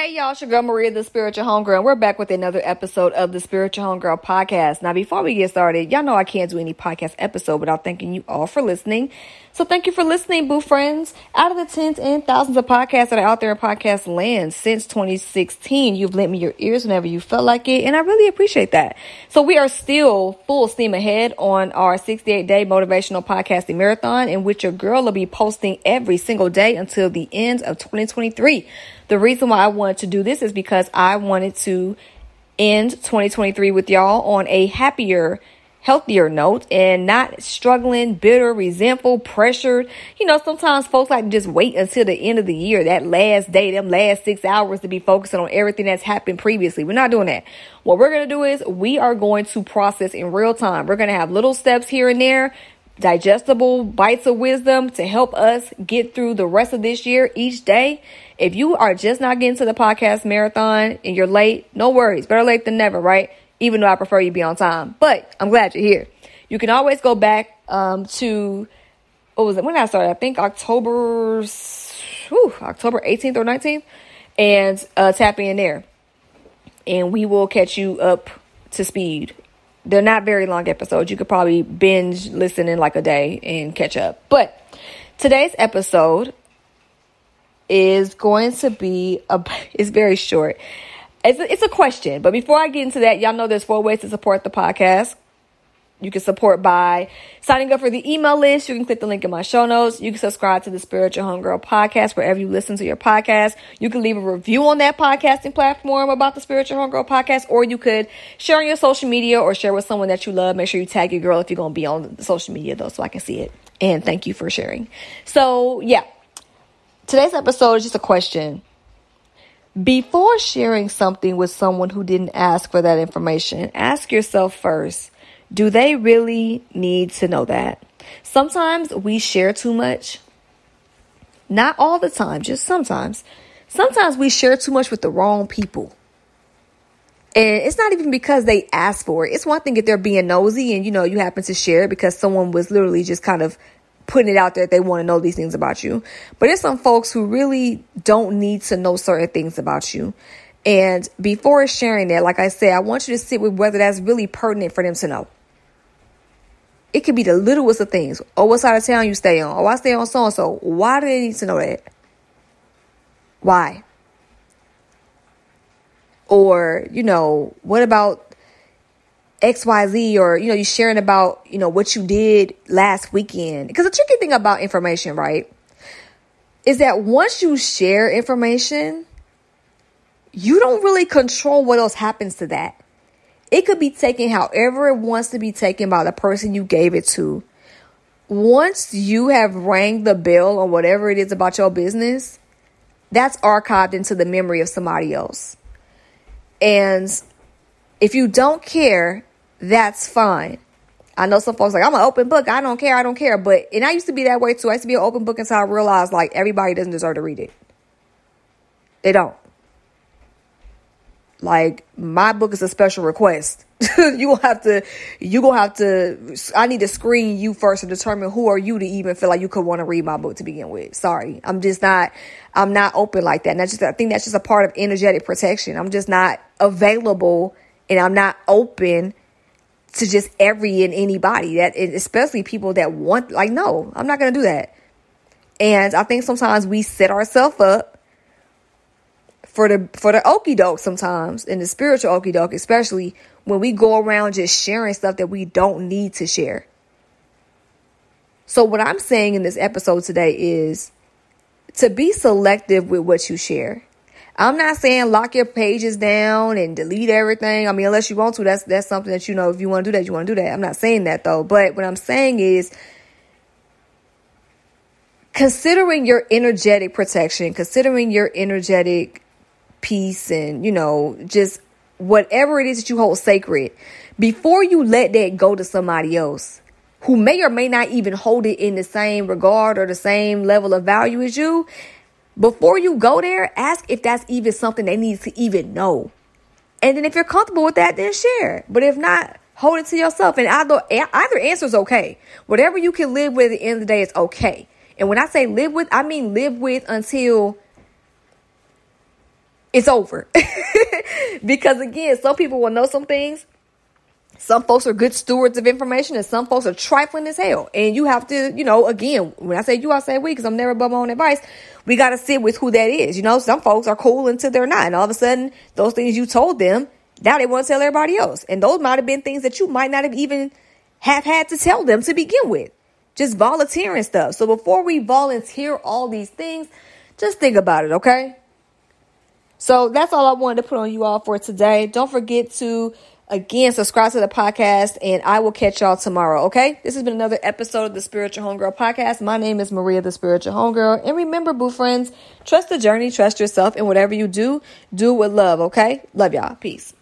Hey y'all, it's your girl Maria, the Spiritual Homegirl, and we're back with another episode of the Spiritual Homegirl podcast. Now, before we get started, y'all know I can't do any podcast episode without thanking you all for listening. So thank you for listening, boo friends. Out of the tens and thousands of podcasts that are out there in podcast land since 2016, you've lent me your ears whenever you felt like it, and I really appreciate that. So we are still full steam ahead on our 68 day motivational podcasting marathon, in which your girl will be posting every single day until the end of 2023. The reason why I wanted to do this is because I wanted to end 2023 with y'all on a happier, healthier note and not struggling, bitter, resentful, pressured. You know, sometimes folks like to just wait until the end of the year, that last day, them last six hours to be focusing on everything that's happened previously. We're not doing that. What we're going to do is we are going to process in real time. We're going to have little steps here and there digestible bites of wisdom to help us get through the rest of this year each day. If you are just not getting to the podcast marathon and you're late, no worries. Better late than never, right? Even though I prefer you be on time, but I'm glad you're here. You can always go back um, to what was it when I started? I think October, whew, October 18th or 19th, and uh, tap in there, and we will catch you up to speed they're not very long episodes. You could probably binge listen in like a day and catch up. But today's episode is going to be a it's very short. It's a, it's a question, but before I get into that, y'all know there's four ways to support the podcast. You can support by signing up for the email list. You can click the link in my show notes. You can subscribe to the Spiritual Homegirl podcast wherever you listen to your podcast. You can leave a review on that podcasting platform about the Spiritual Homegirl podcast, or you could share on your social media or share with someone that you love. Make sure you tag your girl if you're going to be on social media though, so I can see it. And thank you for sharing. So yeah, today's episode is just a question. Before sharing something with someone who didn't ask for that information, ask yourself first do they really need to know that? Sometimes we share too much. Not all the time, just sometimes. Sometimes we share too much with the wrong people. And it's not even because they asked for it. It's one thing if they're being nosy and you know you happen to share because someone was literally just kind of putting it out there they want to know these things about you. But there's some folks who really don't need to know certain things about you. And before sharing that, like I said, I want you to sit with whether that's really pertinent for them to know. It could be the littlest of things. Oh, what side of town you stay on? Oh, I stay on so and so. Why do they need to know that? Why? Or, you know, what about XYZ or, you know, you sharing about, you know, what you did last weekend. Because the tricky thing about information, right, is that once you share information, you don't really control what else happens to that. It could be taken however it wants to be taken by the person you gave it to. Once you have rang the bell or whatever it is about your business, that's archived into the memory of somebody else. And if you don't care, that's fine. I know some folks like I'm an open book. I don't care. I don't care. But and I used to be that way too. I used to be an open book until I realized like everybody doesn't deserve to read it. They don't. Like my book is a special request. you will have to, you gonna have to. I need to screen you first to determine who are you to even feel like you could want to read my book to begin with. Sorry, I'm just not. I'm not open like that. And that's just. I think that's just a part of energetic protection. I'm just not available, and I'm not open to just every and anybody that, especially people that want. Like, no, I'm not gonna do that. And I think sometimes we set ourselves up for the for the okey doke sometimes and the spiritual okey doke, especially when we go around just sharing stuff that we don't need to share. So what I'm saying in this episode today is to be selective with what you share. I'm not saying lock your pages down and delete everything. I mean, unless you want to, that's that's something that you know. If you want to do that, you want to do that. I'm not saying that though. But what I'm saying is considering your energetic protection, considering your energetic peace and, you know, just whatever it is that you hold sacred, before you let that go to somebody else who may or may not even hold it in the same regard or the same level of value as you, before you go there, ask if that's even something they need to even know. And then if you're comfortable with that, then share. But if not, hold it to yourself. And either, either answer is okay. Whatever you can live with at the end of the day is okay. And when I say live with, I mean live with until it's over. because again, some people will know some things. Some folks are good stewards of information and some folks are trifling as hell. And you have to, you know, again, when I say you, I say we, because I'm never above my own advice. We got to sit with who that is. You know, some folks are cool until they're not. And all of a sudden, those things you told them, now they want to tell everybody else. And those might have been things that you might not have even have had to tell them to begin with. Just volunteering stuff. So before we volunteer all these things, just think about it, okay? So that's all I wanted to put on you all for today. Don't forget to again subscribe to the podcast and I will catch y'all tomorrow, okay? This has been another episode of the Spiritual Homegirl podcast. My name is Maria the Spiritual Homegirl. And remember, boo friends, trust the journey, trust yourself, and whatever you do, do with love, okay? Love y'all. Peace.